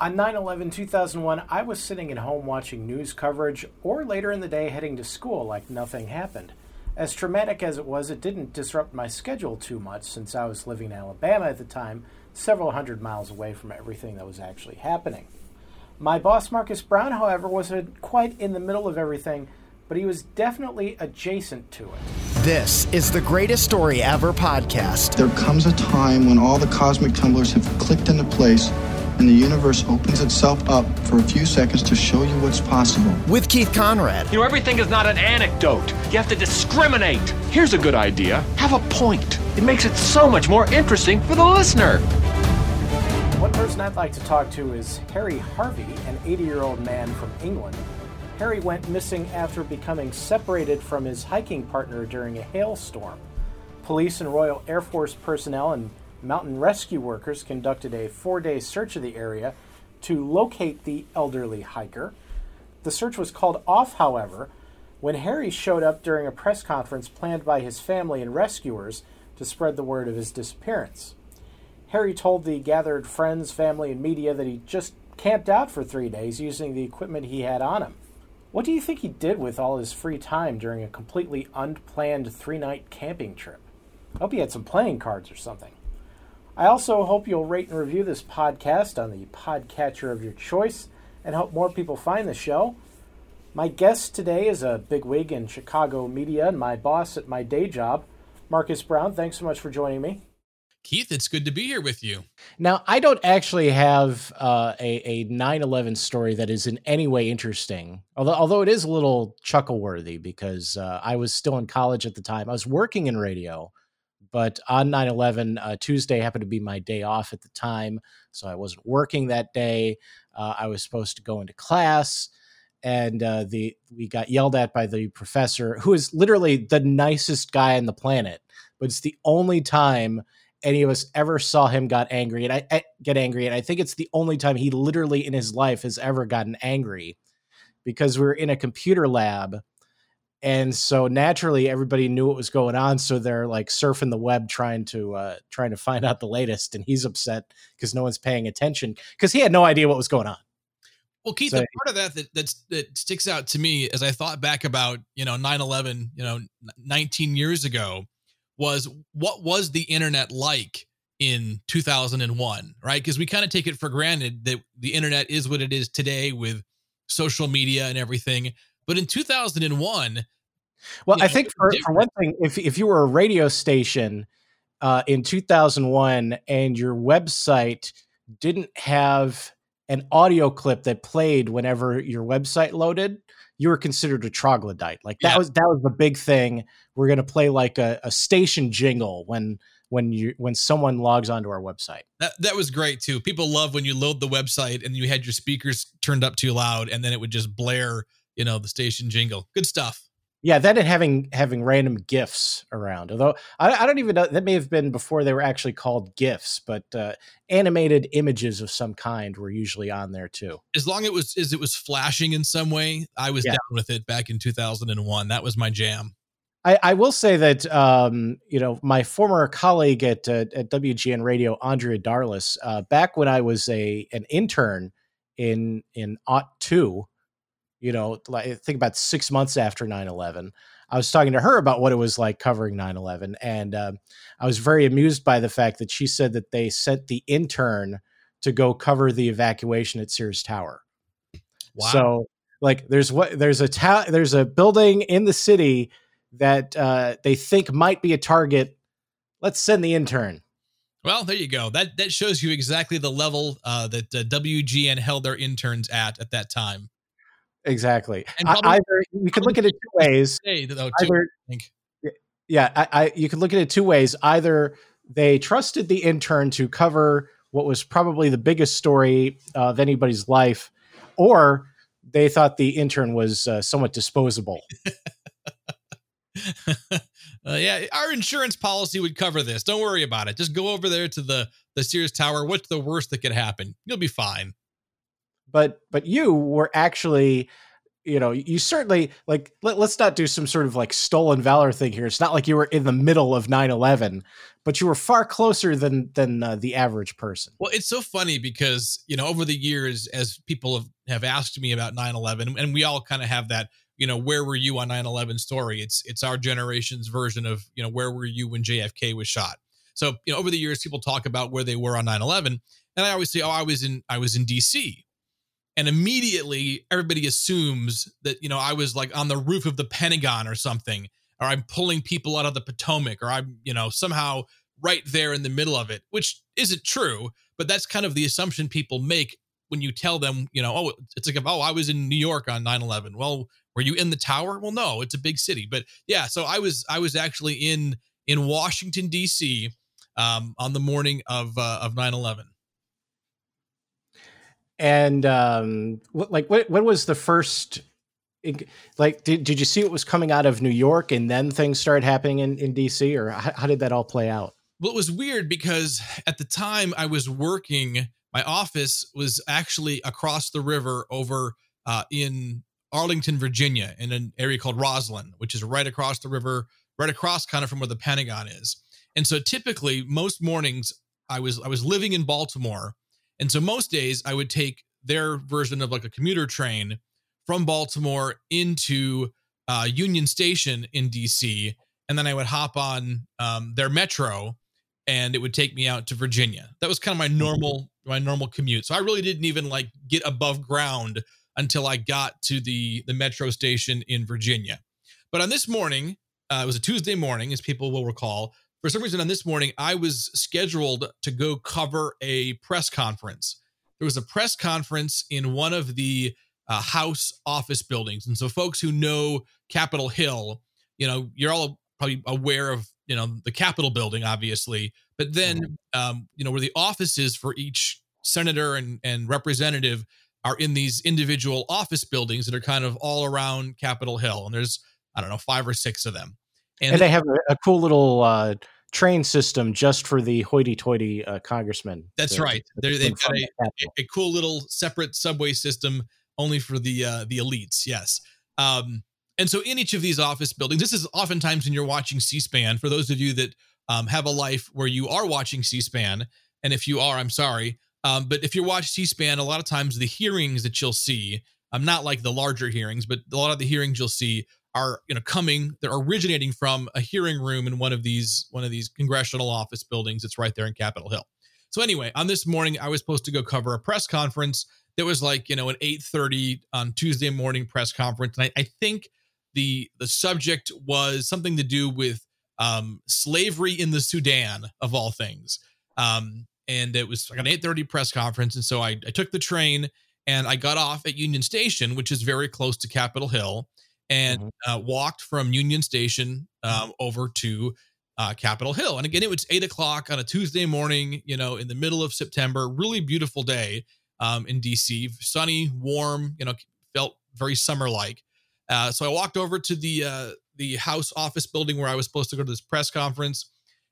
On 9 11 2001, I was sitting at home watching news coverage or later in the day heading to school like nothing happened. As traumatic as it was, it didn't disrupt my schedule too much since I was living in Alabama at the time, several hundred miles away from everything that was actually happening. My boss, Marcus Brown, however, wasn't quite in the middle of everything, but he was definitely adjacent to it. This is the Greatest Story Ever podcast. There comes a time when all the cosmic tumblers have clicked into place and the universe opens itself up for a few seconds to show you what's possible. With Keith Conrad. You know, everything is not an anecdote. You have to discriminate. Here's a good idea have a point. It makes it so much more interesting for the listener. One person I'd like to talk to is Harry Harvey, an 80 year old man from England. Harry went missing after becoming separated from his hiking partner during a hailstorm. Police and Royal Air Force personnel and mountain rescue workers conducted a four day search of the area to locate the elderly hiker. The search was called off, however, when Harry showed up during a press conference planned by his family and rescuers to spread the word of his disappearance. Harry told the gathered friends, family, and media that he just camped out for three days using the equipment he had on him. What do you think he did with all his free time during a completely unplanned three night camping trip? I hope he had some playing cards or something. I also hope you'll rate and review this podcast on the podcatcher of your choice and help more people find the show. My guest today is a bigwig in Chicago media and my boss at my day job, Marcus Brown. Thanks so much for joining me. Keith, it's good to be here with you. Now, I don't actually have uh, a, a 9-11 story that is in any way interesting, although, although it is a little chuckle-worthy because uh, I was still in college at the time. I was working in radio, but on 9 11, uh, Tuesday happened to be my day off at the time. So I wasn't working that day. Uh, I was supposed to go into class. And uh, the we got yelled at by the professor, who is literally the nicest guy on the planet. But it's the only time any of us ever saw him got angry, and I, I get angry. And I think it's the only time he literally in his life has ever gotten angry, because we were in a computer lab and so naturally everybody knew what was going on so they're like surfing the web trying to uh trying to find out the latest and he's upset because no one's paying attention because he had no idea what was going on. Well keith so, part of that, that that's that sticks out to me as i thought back about you know 9-11 you know 19 years ago was what was the internet like in 2001 right? Because we kind of take it for granted that the internet is what it is today with social media and everything but in 2001, well, I know, think for, for one thing, if if you were a radio station uh, in 2001 and your website didn't have an audio clip that played whenever your website loaded, you were considered a troglodyte. Like that yeah. was that was the big thing. We're gonna play like a, a station jingle when when you when someone logs onto our website. That that was great too. People love when you load the website and you had your speakers turned up too loud and then it would just blare you know the station jingle. Good stuff. Yeah, that and having having random gifs around. Although I, I, don't even know that may have been before they were actually called gifs, but uh, animated images of some kind were usually on there too. As long as it was as it was flashing in some way, I was yeah. down with it back in 2001. That was my jam. I, I will say that um, you know my former colleague at uh, at WGN Radio, Andrea Darlas, uh, back when I was a an intern in in Ot two you know, like think about six months after 9 11. I was talking to her about what it was like covering 9 11. And um, I was very amused by the fact that she said that they sent the intern to go cover the evacuation at Sears Tower. Wow. So, like, there's what there's a ta- there's a building in the city that uh, they think might be a target. Let's send the intern. Well, there you go. That that shows you exactly the level uh, that uh, WGN held their interns at at that time. Exactly. And probably, either you could look at it two ways. Though, too, either, yeah, I, I, you could look at it two ways. Either they trusted the intern to cover what was probably the biggest story of anybody's life, or they thought the intern was uh, somewhat disposable. uh, yeah, our insurance policy would cover this. Don't worry about it. Just go over there to the the Sears Tower. What's the worst that could happen? You'll be fine but but you were actually you know, you certainly like let, us not do some sort of like stolen valor thing here. It's not like you were in the middle of 9/11, but you were far closer than than uh, the average person. Well, it's so funny because, you know, over the years as people have, have asked me about 9/11 and we all kind of have that, you know, where were you on 9/11 story? It's it's our generation's version of, you know, where were you when JFK was shot? So, you know, over the years people talk about where they were on 9/11 and I always say, "Oh, I was in I was in DC." And immediately everybody assumes that you know I was like on the roof of the Pentagon or something, or I'm pulling people out of the Potomac, or I'm you know somehow right there in the middle of it, which isn't true. But that's kind of the assumption people make when you tell them, you know, oh, it's like, oh, I was in New York on 9/11. Well, were you in the tower? Well, no, it's a big city. But yeah, so I was I was actually in in Washington D.C. Um, on the morning of uh, of 9/11 and um, what, like what what was the first like did, did you see it was coming out of new york and then things started happening in, in dc or how, how did that all play out? Well it was weird because at the time i was working my office was actually across the river over uh, in arlington virginia in an area called rosslyn which is right across the river right across kind of from where the pentagon is. And so typically most mornings i was i was living in baltimore and so most days I would take their version of like a commuter train from Baltimore into uh, Union Station in DC. And then I would hop on um, their metro and it would take me out to Virginia. That was kind of my mm-hmm. normal my normal commute. So I really didn't even like get above ground until I got to the the metro station in Virginia. But on this morning, uh, it was a Tuesday morning, as people will recall for some reason on this morning, I was scheduled to go cover a press conference. There was a press conference in one of the uh, House office buildings. And so, folks who know Capitol Hill, you know, you're all probably aware of, you know, the Capitol building, obviously, but then, mm-hmm. um, you know, where the offices for each senator and, and representative are in these individual office buildings that are kind of all around Capitol Hill. And there's, I don't know, five or six of them. And, and they have a, a cool little uh, train system just for the hoity-toity uh, congressmen. That's right. they have got a, a, cool little separate subway system only for the uh, the elites. Yes. Um, and so in each of these office buildings, this is oftentimes when you're watching C-SPAN. For those of you that um, have a life where you are watching C-SPAN, and if you are, I'm sorry. Um, but if you watch C-SPAN, a lot of times the hearings that you'll see, um, not like the larger hearings, but a lot of the hearings you'll see are you know coming they're originating from a hearing room in one of these one of these congressional office buildings it's right there in capitol hill. So anyway on this morning i was supposed to go cover a press conference that was like you know an 8.30 on tuesday morning press conference. And I, I, think the the subject was something to do with um, slavery in the sudan of all things. Um, and it was like an 8.30 press conference. And so I, I took the train and i got off at union station which is very close to capitol hill and mm-hmm. uh, walked from Union Station um, over to uh, Capitol Hill. And again, it was eight o'clock on a Tuesday morning, you know, in the middle of September. Really beautiful day um, in DC, sunny, warm, you know, felt very summer like. Uh, so I walked over to the uh, the House office building where I was supposed to go to this press conference.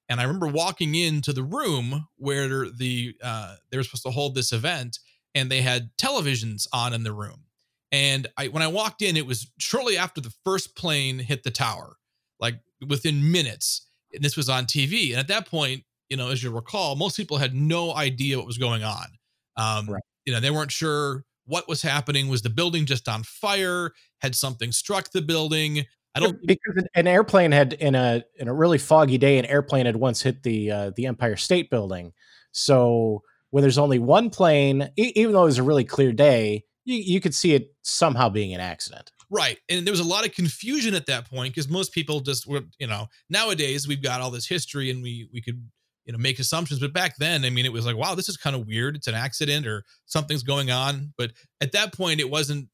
And I remember walking into the room where the uh, they were supposed to hold this event, and they had televisions on in the room. And I when I walked in, it was shortly after the first plane hit the tower, like within minutes. And this was on TV. And at that point, you know, as you recall, most people had no idea what was going on. Um, right. You know, they weren't sure what was happening. Was the building just on fire? Had something struck the building? I don't because an airplane had in a in a really foggy day, an airplane had once hit the uh, the Empire State Building. So when there's only one plane, e- even though it was a really clear day, you, you could see it somehow being an accident. Right. And there was a lot of confusion at that point because most people just were, you know, nowadays we've got all this history and we we could, you know, make assumptions. But back then, I mean, it was like, wow, this is kind of weird. It's an accident or something's going on. But at that point, it wasn't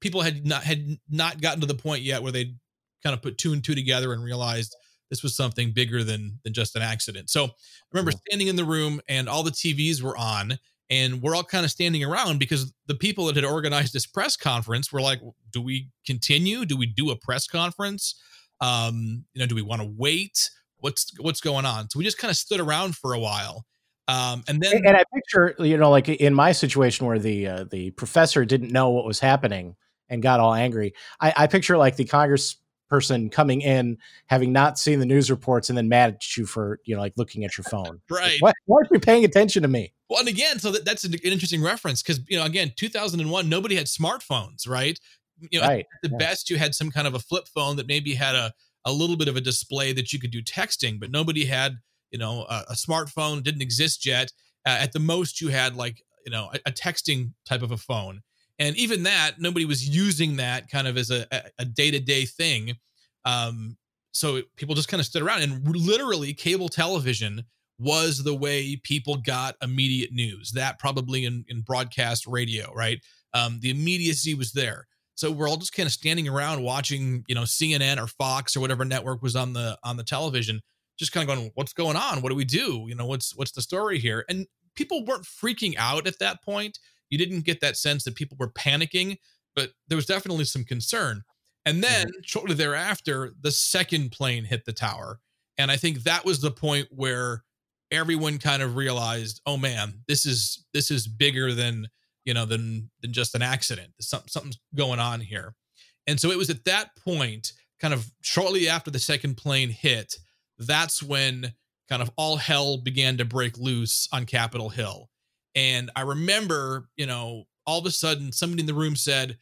people had not had not gotten to the point yet where they kind of put two and two together and realized this was something bigger than than just an accident. So I remember standing in the room and all the TVs were on and we're all kind of standing around because the people that had organized this press conference were like do we continue? Do we do a press conference? Um you know do we want to wait? What's what's going on? So we just kind of stood around for a while um and then and i picture you know like in my situation where the uh, the professor didn't know what was happening and got all angry. I, I picture like the Congress person coming in having not seen the news reports and then mad at you for you know like looking at your phone. Right. Why, why aren't you paying attention to me well and again so that, that's an interesting reference because you know again 2001 nobody had smartphones right you know right. at the yeah. best you had some kind of a flip phone that maybe had a, a little bit of a display that you could do texting but nobody had you know a, a smartphone didn't exist yet uh, at the most you had like you know a, a texting type of a phone and even that nobody was using that kind of as a, a day-to-day thing um, so people just kind of stood around and literally cable television was the way people got immediate news. That probably in, in broadcast radio right? Um, the immediacy was there. So we're all just kind of standing around watching you know cnn or fox or whatever network was on the on the television just kind of going what's going on? What do we do? You know what's what's the story here? And people weren't freaking out at that point. You didn't get that sense that people were panicking, but there was definitely some concern. And then mm-hmm. shortly thereafter, the second plane hit the tower. And I think that was the point where everyone kind of realized, oh man, this is this is bigger than you know than than just an accident. Something, something's going on here. And so it was at that point, kind of shortly after the second plane hit, that's when kind of all hell began to break loose on Capitol Hill. And I remember, you know, all of a sudden somebody in the room said,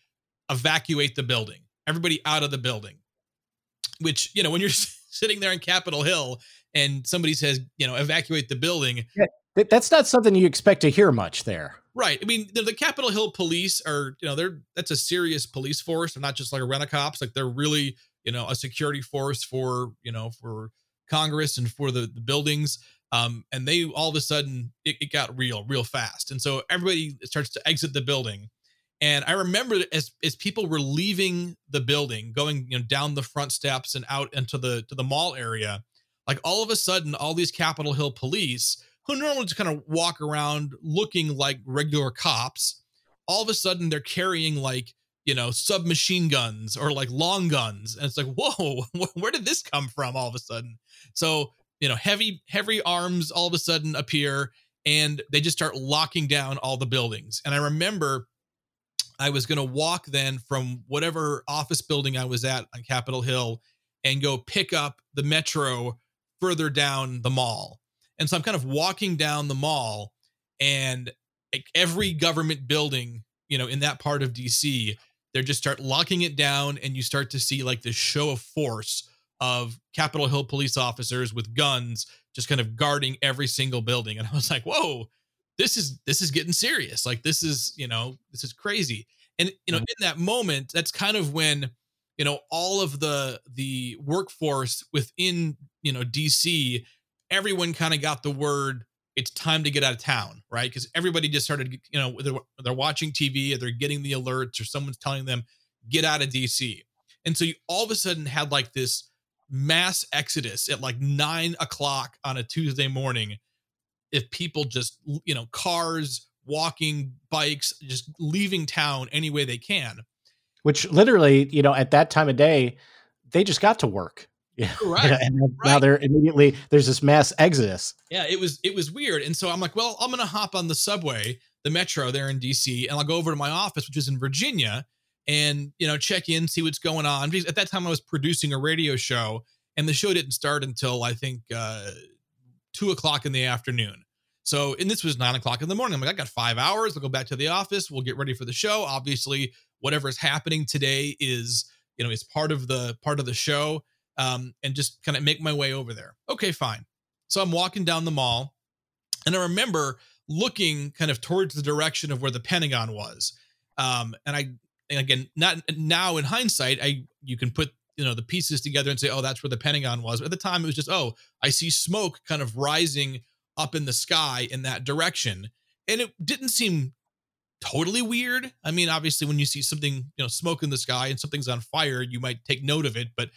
evacuate the building, everybody out of the building. Which, you know, when you're sitting there in Capitol Hill and somebody says, you know, evacuate the building. Yeah, that's not something you expect to hear much there. Right. I mean, the, the Capitol Hill police are, you know, they're that's a serious police force. They're not just like a rent a cops. Like they're really, you know, a security force for, you know, for Congress and for the, the buildings. Um, and they all of a sudden it, it got real, real fast. And so everybody starts to exit the building. And I remember as as people were leaving the building, going you know down the front steps and out into the to the mall area, like all of a sudden, all these Capitol Hill police who normally just kind of walk around looking like regular cops, all of a sudden they're carrying like you know submachine guns or like long guns, and it's like whoa, where did this come from all of a sudden? So you know, heavy, heavy arms all of a sudden appear and they just start locking down all the buildings. And I remember I was going to walk then from whatever office building I was at on Capitol Hill and go pick up the metro further down the mall. And so I'm kind of walking down the mall and every government building, you know, in that part of DC, they just start locking it down and you start to see like this show of force of Capitol Hill police officers with guns just kind of guarding every single building. And I was like, whoa, this is this is getting serious. Like this is, you know, this is crazy. And you know, in that moment, that's kind of when, you know, all of the the workforce within, you know, DC, everyone kind of got the word it's time to get out of town, right? Because everybody just started, you know, they're, they're watching TV or they're getting the alerts or someone's telling them, get out of DC. And so you all of a sudden had like this mass exodus at like nine o'clock on a Tuesday morning. If people just, you know, cars, walking, bikes, just leaving town any way they can. Which literally, you know, at that time of day, they just got to work. Yeah. Right. and now right. they're immediately there's this mass exodus. Yeah, it was it was weird. And so I'm like, well, I'm gonna hop on the subway, the metro there in DC, and I'll go over to my office, which is in Virginia, and you know check in see what's going on because at that time i was producing a radio show and the show didn't start until i think uh, two o'clock in the afternoon so and this was nine o'clock in the morning i'm like i got five hours i'll go back to the office we'll get ready for the show obviously whatever is happening today is you know is part of the part of the show um, and just kind of make my way over there okay fine so i'm walking down the mall and i remember looking kind of towards the direction of where the pentagon was um, and I and again, not now in hindsight, I you can put you know the pieces together and say, oh, that's where the Pentagon was. But at the time, it was just, oh, I see smoke kind of rising up in the sky in that direction, and it didn't seem totally weird. I mean, obviously, when you see something, you know, smoke in the sky and something's on fire, you might take note of it. But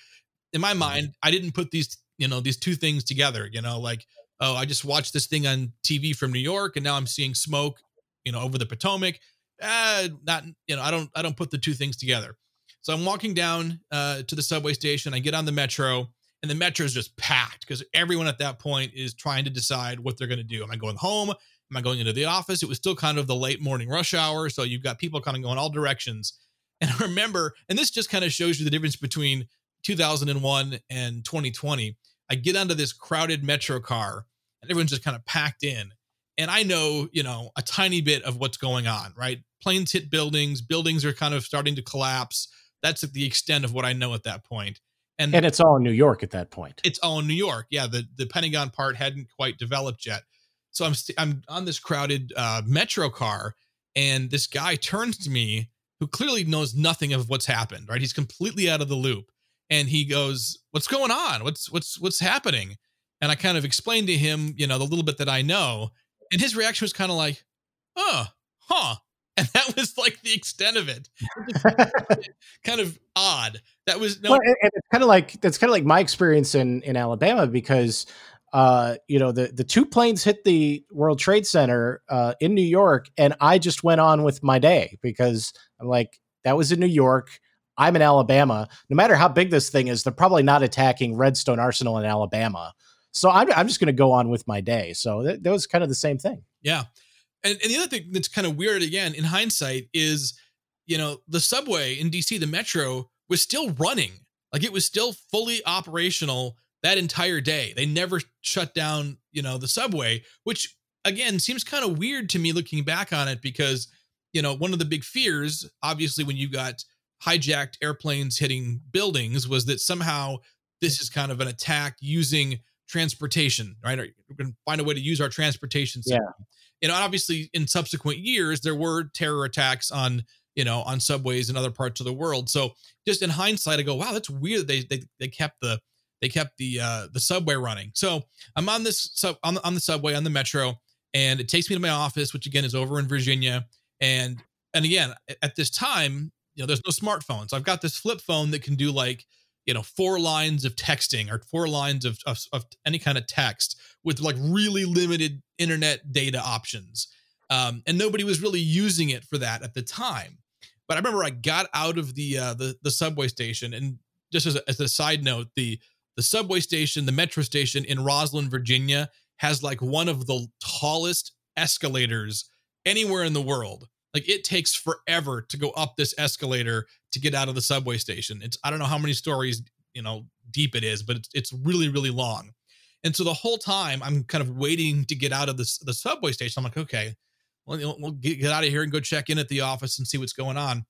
in my mind, I didn't put these, you know, these two things together. You know, like, oh, I just watched this thing on TV from New York, and now I'm seeing smoke, you know, over the Potomac uh, not you know, I don't I don't put the two things together. So I'm walking down uh, to the subway station. I get on the metro, and the metro is just packed because everyone at that point is trying to decide what they're going to do. Am I going home? Am I going into the office? It was still kind of the late morning rush hour, so you've got people kind of going all directions. And I remember, and this just kind of shows you the difference between 2001 and 2020. I get onto this crowded metro car and everyone's just kind of packed in. And I know, you know, a tiny bit of what's going on, right? Planes hit buildings, buildings are kind of starting to collapse. That's the extent of what I know at that point. And, and it's all in New York at that point. It's all in New York. Yeah, the the Pentagon part hadn't quite developed yet. So I'm i st- I'm on this crowded uh, metro car, and this guy turns to me, who clearly knows nothing of what's happened. Right, he's completely out of the loop, and he goes, "What's going on? What's what's what's happening?" And I kind of explained to him, you know, the little bit that I know, and his reaction was kind of like, "Oh, huh." And that was like the extent of it. kind of odd. That was no. Well, and it's kind of like that's kind of like my experience in in Alabama because uh, you know, the the two planes hit the World Trade Center uh, in New York, and I just went on with my day because I'm like, that was in New York. I'm in Alabama. No matter how big this thing is, they're probably not attacking Redstone Arsenal in Alabama. So I'm, I'm just going to go on with my day. So that, that was kind of the same thing. Yeah. And, and the other thing that's kind of weird, again, in hindsight, is, you know, the subway in DC, the metro was still running. Like it was still fully operational that entire day. They never shut down, you know, the subway, which again seems kind of weird to me looking back on it because, you know, one of the big fears, obviously, when you got hijacked airplanes hitting buildings, was that somehow this is kind of an attack using transportation, right? we're going to find a way to use our transportation system. Yeah. You know, obviously, in subsequent years, there were terror attacks on you know on subways in other parts of the world. So just in hindsight, I go, wow, that's weird. They they they kept the they kept the uh, the subway running. So I'm on this sub on the, on the subway on the metro, and it takes me to my office, which again is over in Virginia. And and again, at this time, you know, there's no smartphones. I've got this flip phone that can do like you know four lines of texting or four lines of, of, of any kind of text with like really limited internet data options. Um, and nobody was really using it for that at the time. But I remember I got out of the uh, the the subway station, and just as a, as a side note, the the subway station, the metro station in Rosslyn, Virginia, has like one of the tallest escalators anywhere in the world. Like it takes forever to go up this escalator to get out of the subway station. It's I don't know how many stories you know deep it is, but it's it's really really long. And so the whole time I'm kind of waiting to get out of the the subway station. I'm like, okay, well, we'll get, get out of here and go check in at the office and see what's going on.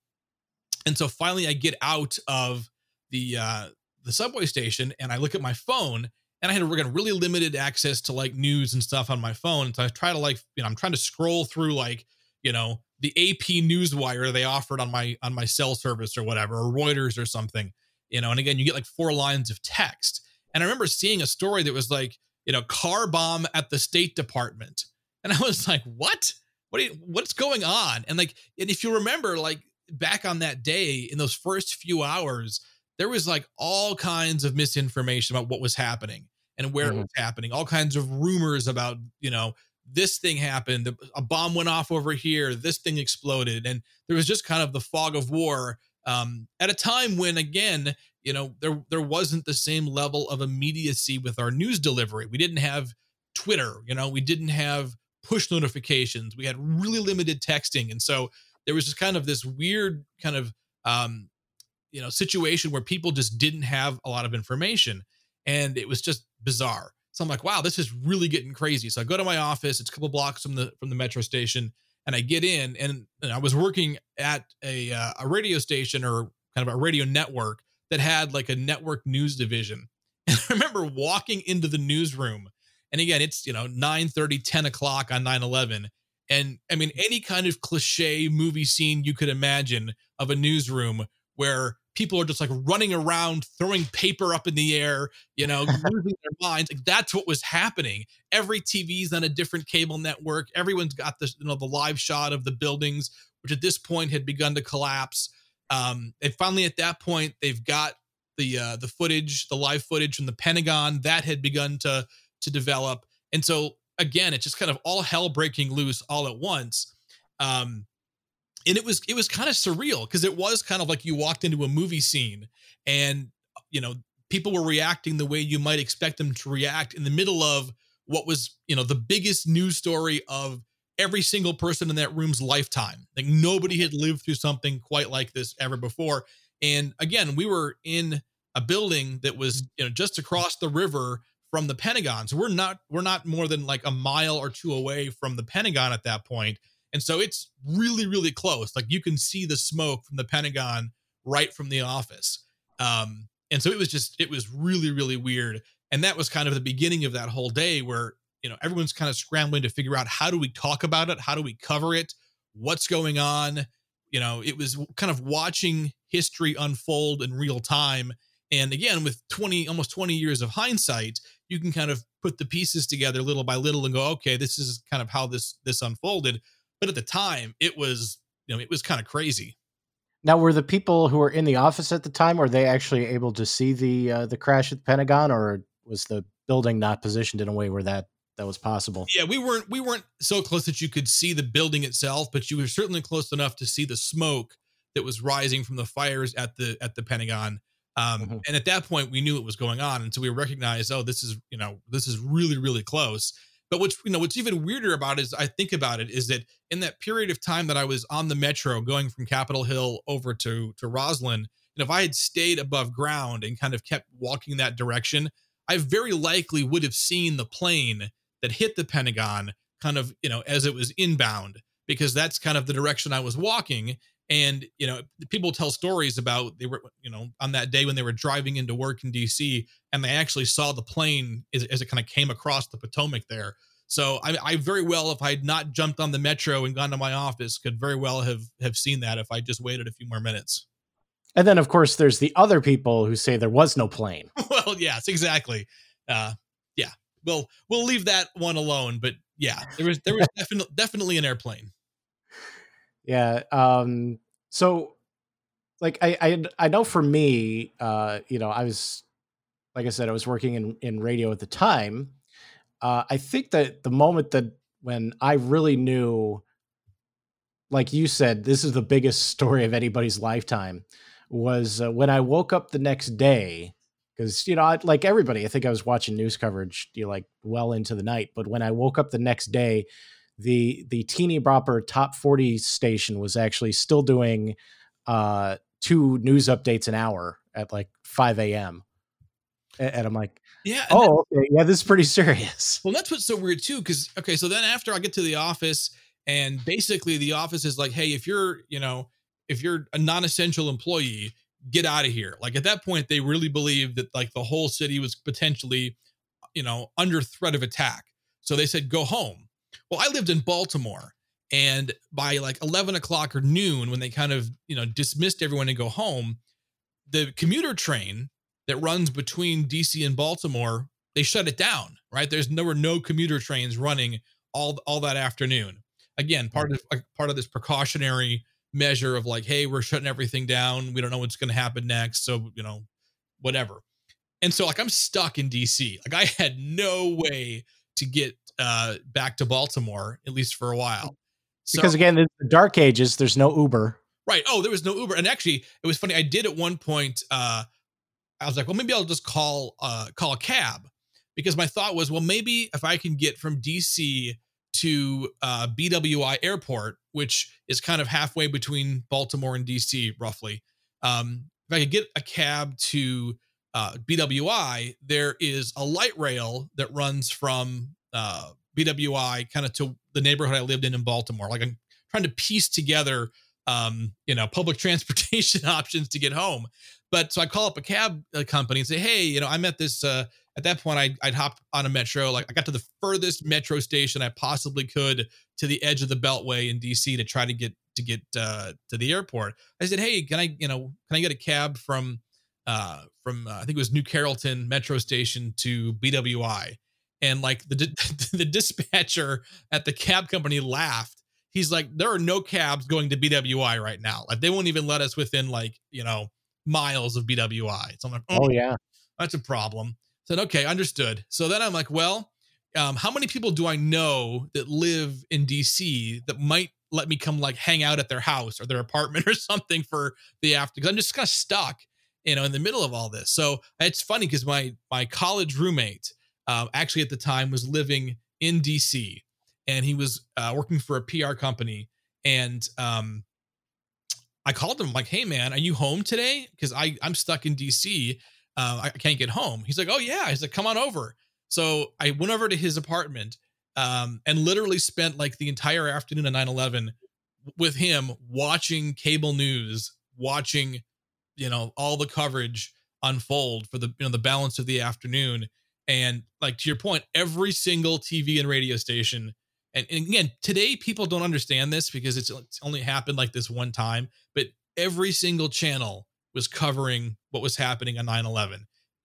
And so finally, I get out of the uh, the subway station and I look at my phone and I had got really limited access to like news and stuff on my phone. So I try to like, you know, I'm trying to scroll through like, you know, the AP Newswire they offered on my on my cell service or whatever, or Reuters or something, you know. And again, you get like four lines of text. And I remember seeing a story that was like, you know, car bomb at the State Department, and I was like, what? What? You, what's going on? And like, and if you remember, like back on that day in those first few hours, there was like all kinds of misinformation about what was happening and where mm-hmm. it was happening, all kinds of rumors about, you know, this thing happened, a bomb went off over here, this thing exploded. And there was just kind of the fog of war um, at a time when, again, you know, there there wasn't the same level of immediacy with our news delivery. We didn't have Twitter, you know, we didn't have push notifications. We had really limited texting. And so there was just kind of this weird kind of um, you know situation where people just didn't have a lot of information and it was just bizarre so i'm like wow this is really getting crazy. So i go to my office it's a couple blocks from the from the metro station and i get in and, and i was working at a uh, a radio station or kind of a radio network that had like a network news division. And i remember walking into the newsroom and again it's you know 9 30 10 o'clock on 9 11 and i mean any kind of cliche movie scene you could imagine of a newsroom where people are just like running around, throwing paper up in the air, you know, losing their minds. Like, that's what was happening. Every TV's on a different cable network. Everyone's got this, you know, the live shot of the buildings, which at this point had begun to collapse. Um, and finally, at that point, they've got the uh, the footage, the live footage from the Pentagon that had begun to to develop. And so again, it's just kind of all hell breaking loose all at once. Um, and it was it was kind of surreal because it was kind of like you walked into a movie scene and you know people were reacting the way you might expect them to react in the middle of what was you know the biggest news story of every single person in that room's lifetime. Like nobody had lived through something quite like this ever before. And again, we were in a building that was mm. you know just across the river from the Pentagon. So we're not we're not more than like a mile or two away from the Pentagon at that point. And so it's really really close. Like you can see the smoke from the Pentagon right from the office. Um and so it was just it was really really weird. And that was kind of the beginning of that whole day where you know everyone's kind of scrambling to figure out how do we talk about it? How do we cover it? What's going on? You know it was kind of watching history unfold in real time. And again with 20 almost 20 years of hindsight you can kind of put the pieces together little by little and go okay this is kind of how this this unfolded but at the time it was you know it was kind of crazy now were the people who were in the office at the time were they actually able to see the uh, the crash at the pentagon or was the building not positioned in a way where that that was possible. Yeah, we weren't we weren't so close that you could see the building itself, but you were certainly close enough to see the smoke that was rising from the fires at the at the Pentagon. Um, mm-hmm. And at that point, we knew what was going on, and so we recognized, oh, this is you know this is really really close. But what's you know what's even weirder about it is I think about it is that in that period of time that I was on the metro going from Capitol Hill over to to Rosslyn, and if I had stayed above ground and kind of kept walking that direction, I very likely would have seen the plane that hit the Pentagon kind of, you know, as it was inbound, because that's kind of the direction I was walking. And, you know, people tell stories about they were, you know, on that day when they were driving into work in DC and they actually saw the plane as, as it kind of came across the Potomac there. So I, I, very well, if I had not jumped on the metro and gone to my office, could very well have have seen that if I just waited a few more minutes. And then, of course, there's the other people who say there was no plane. well, yes, exactly. Uh, yeah, we'll we'll leave that one alone. But yeah, there was there was definitely definitely an airplane. Yeah. Um. So, like, I I I know for me, uh, you know, I was like I said, I was working in in radio at the time. Uh, I think that the moment that when I really knew, like you said, this is the biggest story of anybody's lifetime was uh, when I woke up the next day because you know I, like everybody i think i was watching news coverage you know, like well into the night but when i woke up the next day the the teeny bopper top 40 station was actually still doing uh two news updates an hour at like 5 a.m and i'm like yeah oh okay, yeah this is pretty serious well that's what's so weird too because okay so then after i get to the office and basically the office is like hey if you're you know if you're a non-essential employee, get out of here. Like at that point, they really believed that like the whole city was potentially, you know, under threat of attack. So they said, go home. Well, I lived in Baltimore. And by like 11 o'clock or noon, when they kind of, you know, dismissed everyone and go home, the commuter train that runs between DC and Baltimore, they shut it down, right? There's there were no commuter trains running all all that afternoon. Again, part of part of this precautionary measure of like, hey, we're shutting everything down. We don't know what's going to happen next. So, you know, whatever. And so, like, I'm stuck in DC. Like, I had no way to get uh, back to Baltimore, at least for a while. So, because again, in the dark ages, there's no Uber. Right. Oh, there was no Uber. And actually, it was funny. I did at one point, uh, I was like, well, maybe I'll just call uh, call a cab because my thought was, well, maybe if I can get from DC to uh, BWI Airport, which is kind of halfway between Baltimore and DC, roughly. Um, if I could get a cab to uh, BWI, there is a light rail that runs from uh, BWI kind of to the neighborhood I lived in in Baltimore. Like I'm trying to piece together, um, you know, public transportation options to get home. But so I call up a cab uh, company and say, hey, you know, I'm at this uh, at that point I'd, I'd hop on a metro like i got to the furthest metro station i possibly could to the edge of the beltway in dc to try to get to get uh, to the airport i said hey can i you know can i get a cab from uh from uh, i think it was new carrollton metro station to bwi and like the the dispatcher at the cab company laughed he's like there are no cabs going to bwi right now like they won't even let us within like you know miles of bwi so i'm like oh, oh yeah that's a problem Said, okay, understood. So then I'm like, well, um, how many people do I know that live in DC that might let me come like hang out at their house or their apartment or something for the after? Because I'm just kind of stuck, you know, in the middle of all this. So it's funny because my my college roommate uh, actually at the time was living in DC, and he was uh, working for a PR company. And um, I called him like, "Hey man, are you home today? Because I I'm stuck in DC. Uh, I can't get home." He's like, "Oh yeah." He's like, "Come on over." So I went over to his apartment um, and literally spent like the entire afternoon of 9/11 with him watching cable news, watching you know all the coverage unfold for the you know the balance of the afternoon and like to your point every single tv and radio station and, and again today people don't understand this because it's, it's only happened like this one time but every single channel was covering what was happening on 9-11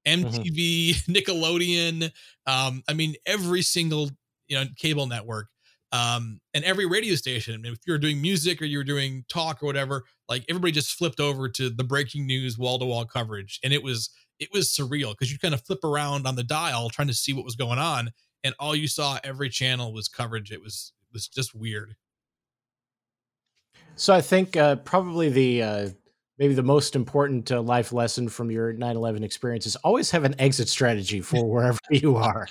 mtv mm-hmm. nickelodeon um i mean every single you know cable network um, and every radio station, if you're doing music or you're doing talk or whatever, like everybody just flipped over to the breaking news wall to wall coverage, and it was it was surreal because you kind of flip around on the dial trying to see what was going on, and all you saw every channel was coverage. It was it was just weird. So I think uh, probably the uh, maybe the most important uh, life lesson from your 9-11 experience is always have an exit strategy for wherever you are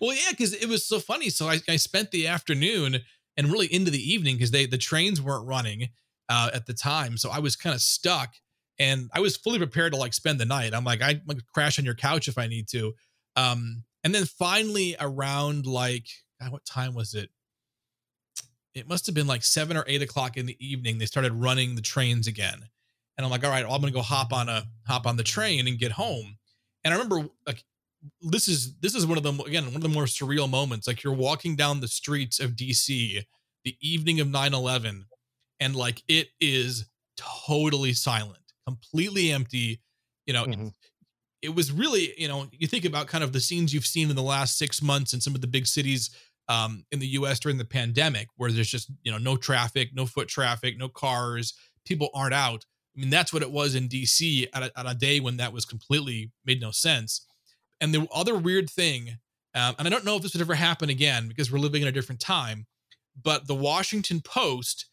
well yeah because it was so funny so I, I, spent the afternoon and really into the evening because they the trains weren't running uh, at the time so i was kind of stuck and i was fully prepared to like spend the night. I'm like i might crash on your couch if i need to. Um, and then finally around like God, what time was it? It must have been like seven or eight o'clock in the evening they started running the trains again. And I'm like, all right, well, I'm gonna go hop on a hop on the train and get home. And I remember like this is this is one of them again one of the more surreal moments. Like you're walking down the streets of DC the evening of 9/11, and like it is totally silent, completely empty. You know, mm-hmm. it, it was really you know you think about kind of the scenes you've seen in the last six months in some of the big cities um, in the U.S. during the pandemic, where there's just you know no traffic, no foot traffic, no cars, people aren't out I mean, that's what it was in DC at a, at a day when that was completely made no sense. And the other weird thing, um, and I don't know if this would ever happen again because we're living in a different time, but the Washington Post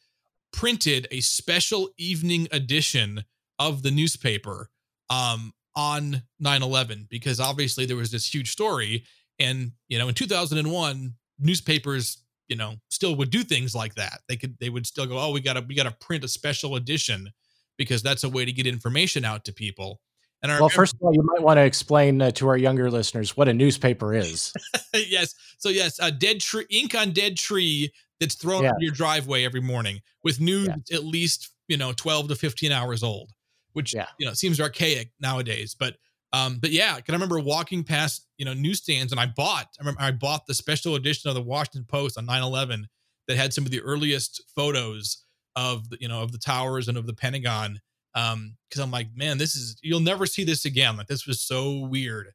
printed a special evening edition of the newspaper um, on 9-11 because obviously there was this huge story and you know in 2001 newspapers you know still would do things like that they could they would still go oh we gotta we gotta print a special edition because that's a way to get information out to people. And well, first of all, you might want to explain uh, to our younger listeners what a newspaper is. yes. So yes, a dead tree, ink on dead tree that's thrown yeah. your driveway every morning with news yeah. at least you know twelve to fifteen hours old, which yeah. you know seems archaic nowadays. But um, but yeah, can I remember walking past you know newsstands and I bought. I remember I bought the special edition of the Washington Post on 9-11 that had some of the earliest photos of the, you know of the towers and of the Pentagon. Um, because I'm like, man, this is you'll never see this again. Like this was so weird.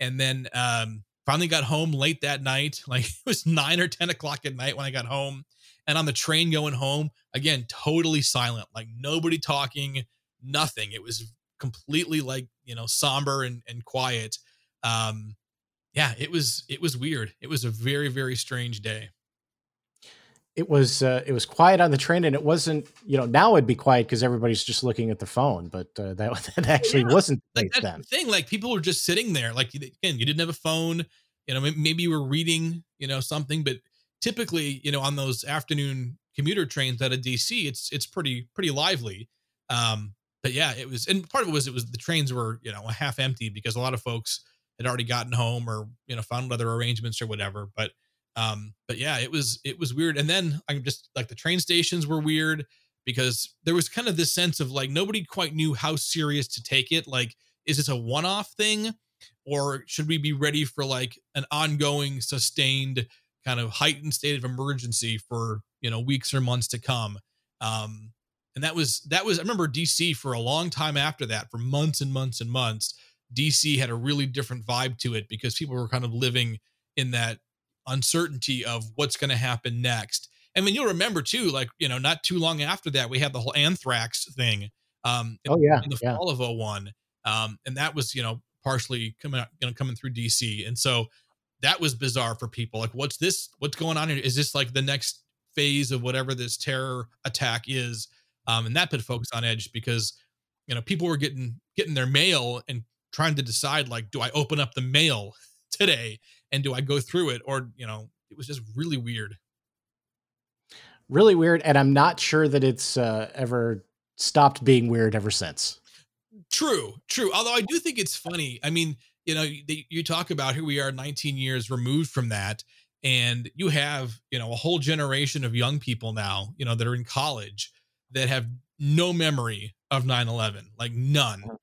And then um finally got home late that night. Like it was nine or ten o'clock at night when I got home. And on the train going home, again, totally silent, like nobody talking, nothing. It was completely like, you know, somber and, and quiet. Um, yeah, it was it was weird. It was a very, very strange day it was uh, it was quiet on the train and it wasn't you know now it'd be quiet because everybody's just looking at the phone but uh, that, that actually yeah. wasn't like that's then. thing like people were just sitting there like again you didn't have a phone you know maybe you were reading you know something but typically you know on those afternoon commuter trains out of dc it's it's pretty pretty lively um but yeah it was and part of it was it was the trains were you know half empty because a lot of folks had already gotten home or you know found other arrangements or whatever but um, but yeah, it was it was weird. And then I'm just like the train stations were weird because there was kind of this sense of like nobody quite knew how serious to take it. Like, is this a one-off thing? Or should we be ready for like an ongoing, sustained kind of heightened state of emergency for you know weeks or months to come? Um, and that was that was I remember DC for a long time after that, for months and months and months. DC had a really different vibe to it because people were kind of living in that uncertainty of what's going to happen next. I mean, you'll remember too, like, you know, not too long after that, we had the whole anthrax thing. Um, in, oh, yeah. In the yeah. fall of 01. Um, and that was, you know, partially coming out, you know, coming through DC. And so that was bizarre for people. Like, what's this? What's going on here? Is this like the next phase of whatever this terror attack is? Um, and that put folks on edge because, you know, people were getting getting their mail and trying to decide, like, do I open up the mail today? and do I go through it or you know it was just really weird. really weird, and I'm not sure that it's uh, ever stopped being weird ever since. True, true. Although I do think it's funny. I mean, you know, you, you talk about here we are 19 years removed from that, and you have you know a whole generation of young people now, you know, that are in college that have no memory of 9/11, like none, uh-huh.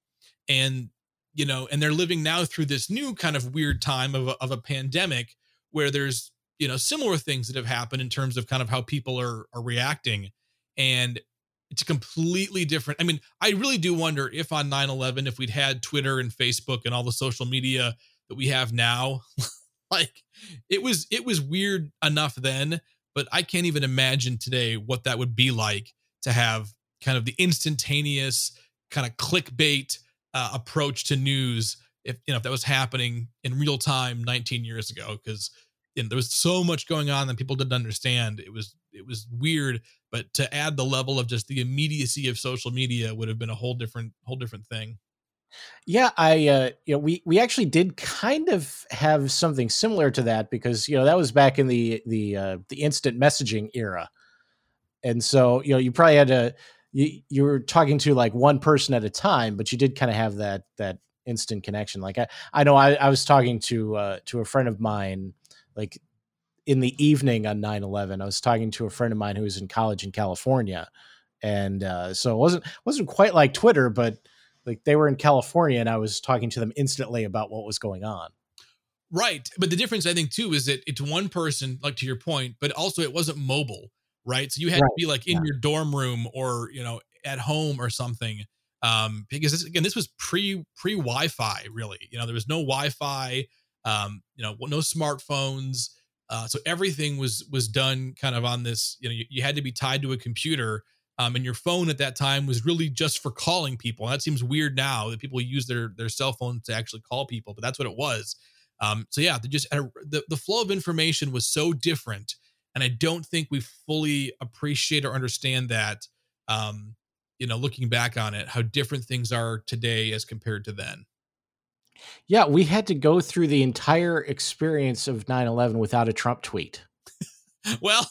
and you know, and they're living now through this new kind of weird time of a, of a pandemic where there's you know similar things that have happened in terms of kind of how people are are reacting and it's a completely different i mean i really do wonder if on 9-11 if we'd had twitter and facebook and all the social media that we have now like it was it was weird enough then but i can't even imagine today what that would be like to have kind of the instantaneous kind of clickbait uh, approach to news if you know if that was happening in real time 19 years ago because you know, there was so much going on that people didn't understand. It was it was weird but to add the level of just the immediacy of social media would have been a whole different whole different thing. Yeah i uh you know we we actually did kind of have something similar to that because you know that was back in the the uh the instant messaging era and so you know you probably had to you you were talking to like one person at a time, but you did kind of have that that instant connection. Like I I know I, I was talking to uh, to a friend of mine like in the evening on 9-11 i was talking to a friend of mine who was in college in california. And uh, so it wasn't wasn't quite like twitter but like they were in california and i was talking to them instantly about what was going on. Right but the difference i think too is that it's one person like to your point but also it wasn't mobile right? So you had right. to be like in yeah. your dorm room or you know at home or something. Um, because this, again, this was pre pre Wi-Fi, really. You know, there was no Wi-Fi, um, you know, no smartphones. Uh, so everything was was done kind of on this. You know, you, you had to be tied to a computer, um, and your phone at that time was really just for calling people. And that seems weird now that people use their their cell phones to actually call people, but that's what it was. Um, so yeah, they just the the flow of information was so different and I don't think we fully appreciate or understand that. Um, you know, looking back on it, how different things are today as compared to then. Yeah, we had to go through the entire experience of 9 11 without a Trump tweet. well,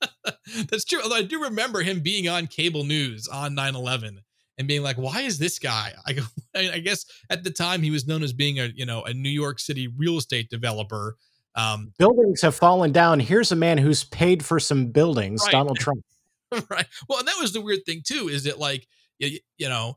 that's true. Although I do remember him being on cable news on 9 11 and being like, why is this guy? I, I guess at the time he was known as being a, you know, a New York City real estate developer um, buildings have fallen down. Here's a man who's paid for some buildings, right. Donald Trump. right. Well, and that was the weird thing too, is that like you, you know,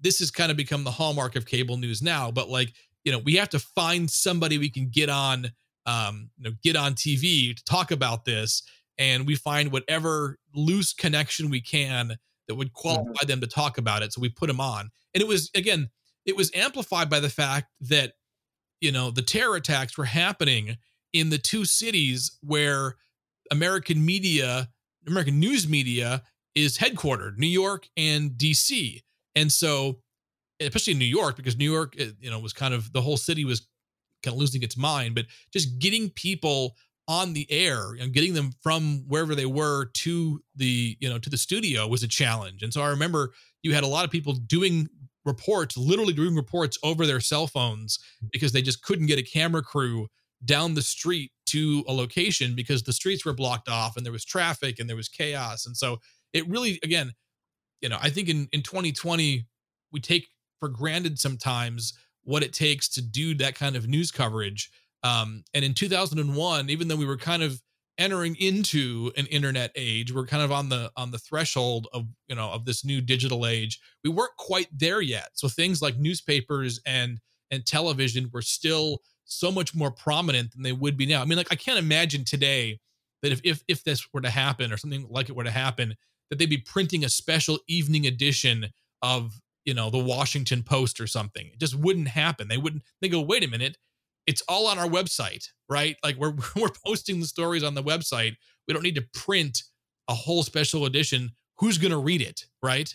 this has kind of become the hallmark of cable news now. But like, you know, we have to find somebody we can get on, um, you know, get on TV to talk about this, and we find whatever loose connection we can that would qualify mm-hmm. them to talk about it. So we put them on, and it was again, it was amplified by the fact that you know, the terror attacks were happening in the two cities where American media, American news media is headquartered, New York and DC. And so, especially in New York, because New York, eh, you know, was kind of the whole city was kind of losing its mind, but just getting people on the air and getting them from wherever they were to the, you know, to the studio was a challenge. And so I remember you had a lot of people doing reports, literally doing reports over their cell phones because they just couldn't get a camera crew down the street to a location because the streets were blocked off and there was traffic and there was chaos. And so it really, again, you know, I think in, in 2020, we take for granted sometimes what it takes to do that kind of news coverage. Um, and in 2001, even though we were kind of entering into an internet age we're kind of on the on the threshold of you know of this new digital age. We weren't quite there yet. So things like newspapers and and television were still so much more prominent than they would be now. I mean like i can't imagine today that if if, if this were to happen or something like it were to happen that they'd be printing a special evening edition of you know the washington post or something. It just wouldn't happen. They wouldn't they go wait a minute it's all on our website, right? Like we're we're posting the stories on the website. We don't need to print a whole special edition. Who's going to read it, right?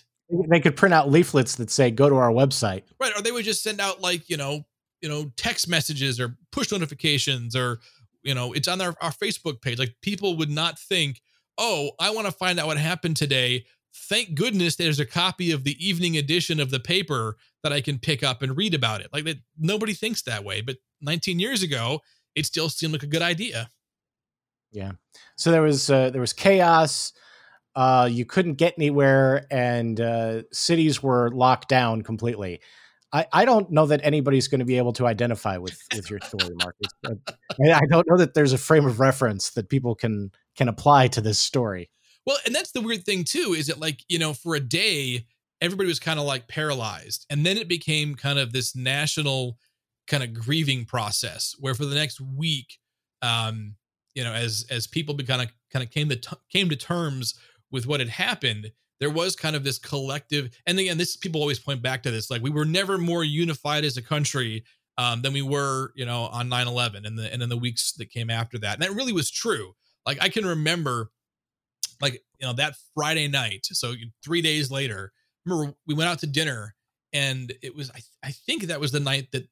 They could print out leaflets that say "Go to our website," right? Or they would just send out like you know, you know, text messages or push notifications, or you know, it's on our, our Facebook page. Like people would not think, "Oh, I want to find out what happened today." Thank goodness there's a copy of the evening edition of the paper that I can pick up and read about it. Like that, nobody thinks that way, but 19 years ago, it still seemed like a good idea. Yeah. So there was uh, there was chaos. Uh, you couldn't get anywhere, and uh, cities were locked down completely. I, I don't know that anybody's going to be able to identify with with your story, Marcus. I don't know that there's a frame of reference that people can can apply to this story. Well, and that's the weird thing too, is that like you know, for a day, everybody was kind of like paralyzed, and then it became kind of this national kind of grieving process where for the next week, um, you know, as as people kind of kind of came to came to terms with what had happened, there was kind of this collective and again this people always point back to this like we were never more unified as a country um, than we were you know on 9-11 and the and in the weeks that came after that and that really was true. Like i can remember like you know that friday night so three days later remember we went out to dinner and it was i, I think that was the night that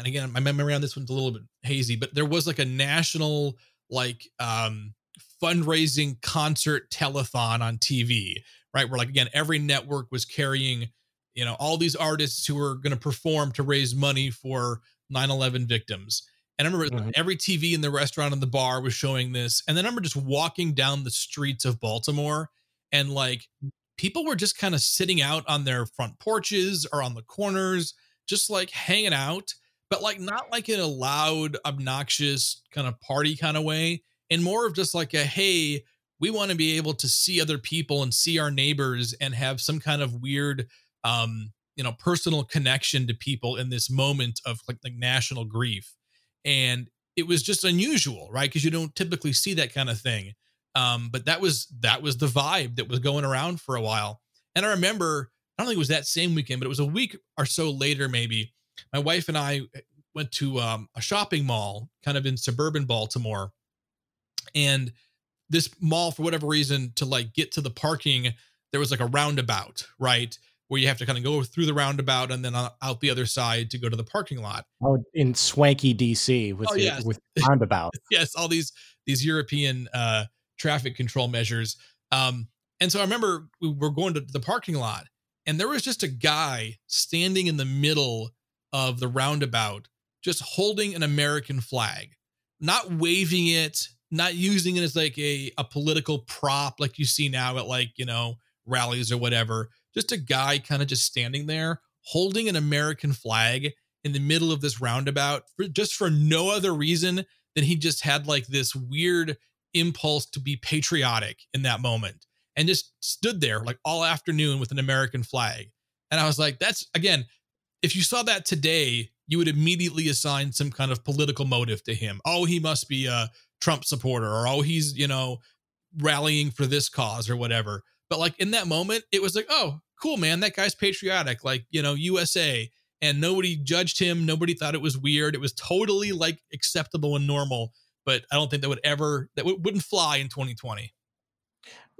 and again my memory on this one's a little bit hazy but there was like a national like um fundraising concert telethon on tv right? Where like again, every network was carrying, you know, all these artists who were going to perform to raise money for 9/11 victims. And I remember mm-hmm. every TV in the restaurant and the bar was showing this. And then I remember just walking down the streets of Baltimore and like people were just kind of sitting out on their front porches or on the corners, just like hanging out, but like not like in a loud, obnoxious kind of party kind of way, and more of just like a hey, we want to be able to see other people and see our neighbors and have some kind of weird um you know personal connection to people in this moment of like, like national grief. And it was just unusual right? Because you don't typically see that kind of thing. Um but that was that was the vibe that was going around for a while. And i remember i don't think it was that same weekend but it was a week or so later maybe my wife and i eh, went to um, a shopping mall kind of in suburban baltimore. And this mall for whatever reason to like get to the parking there was like a roundabout right? Where you have to kind of go through the roundabout and then out the other side to go to the parking lot. Oh in swanky dc with oh, the, yes. with roundabout. Yes all these these european uh traffic control measures. Um and so i remember we were going to the parking lot and there was just a guy standing in the middle of the roundabout just holding an american flag not waving it not using it as like a, a political prop like you see now at like, you know, rallies or whatever. Just a guy kind of just standing there holding an American flag in the middle of this roundabout for just for no other reason than he just had like this weird impulse to be patriotic in that moment and just stood there like all afternoon with an American flag. And I was like, that's again, if you saw that today, you would immediately assign some kind of political motive to him. Oh, he must be a Trump supporter or oh he's you know rallying for this cause or whatever. But like in that moment, it was like oh cool man, that guy's patriotic, like you know USA, and nobody judged him. Nobody thought it was weird. It was totally like acceptable and normal. But I don't think that would ever that w- wouldn't fly in 2020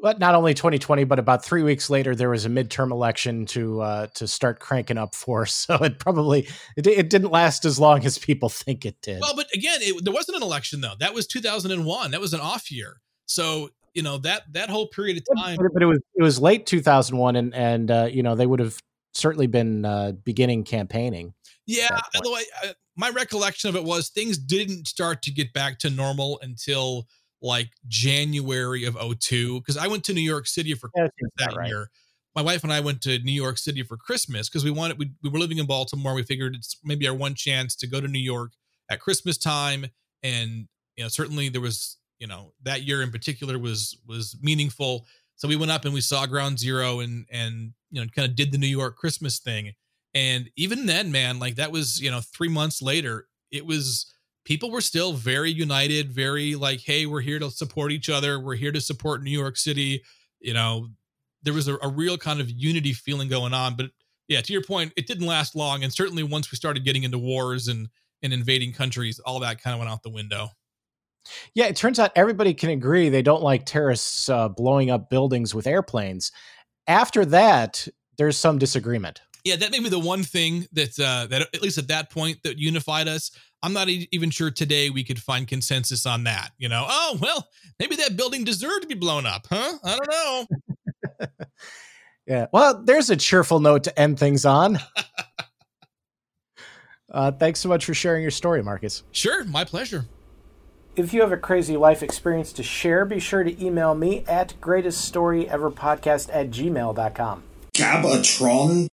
but not only 2020, but about three weeks later, there was a midterm election to uh, to start cranking up force. So it probably it, it, didn't last as long as people think it did. Well, but again, it, there wasn't an election though. That was 2001. That was an off year. So you know that that whole period of time. But, but it was it was late 2001, and and uh, you know they would have certainly been uh, beginning campaigning. Yeah, although I, I, my recollection of it was things didn't start to get back to normal until like January of 02 because I went to New York City for yeah, Christmas that right. year. My wife and I went to New York City for Christmas because we wanted we, we were living in Baltimore. We figured it's maybe our one chance to go to New York at Christmas time, and you know certainly there was you know that year in particular was was meaningful. So we went up and we saw Ground Zero and and you know kind of did the New York Christmas thing. And even then, man, like that was you know three months later, it was people were still very united, very like, hey, we're here to support each other. We're here to support New York City. You know, there was a, a, real kind of unity feeling going on. But yeah, to your point, it didn't last long. And certainly once we started getting into wars and and invading countries, all that kind of went out the window. Yeah, it turns out everybody can agree they don't like terrorists uh, blowing up buildings with airplanes. After that, there's some disagreement. Yeah, that may be the one thing that uh, that at least at that point that unified us. I'm not even sure today we could find consensus on that. You know, oh well, maybe that building deserved to be blown up, huh? I don't know. yeah. Well, there's a cheerful note to end things on. uh, thanks so much for sharing your story, Marcus. Sure, my pleasure. If you have a crazy life experience to share, be sure to email me at greateststoryeverpodcast at gmail.com. Gabatron?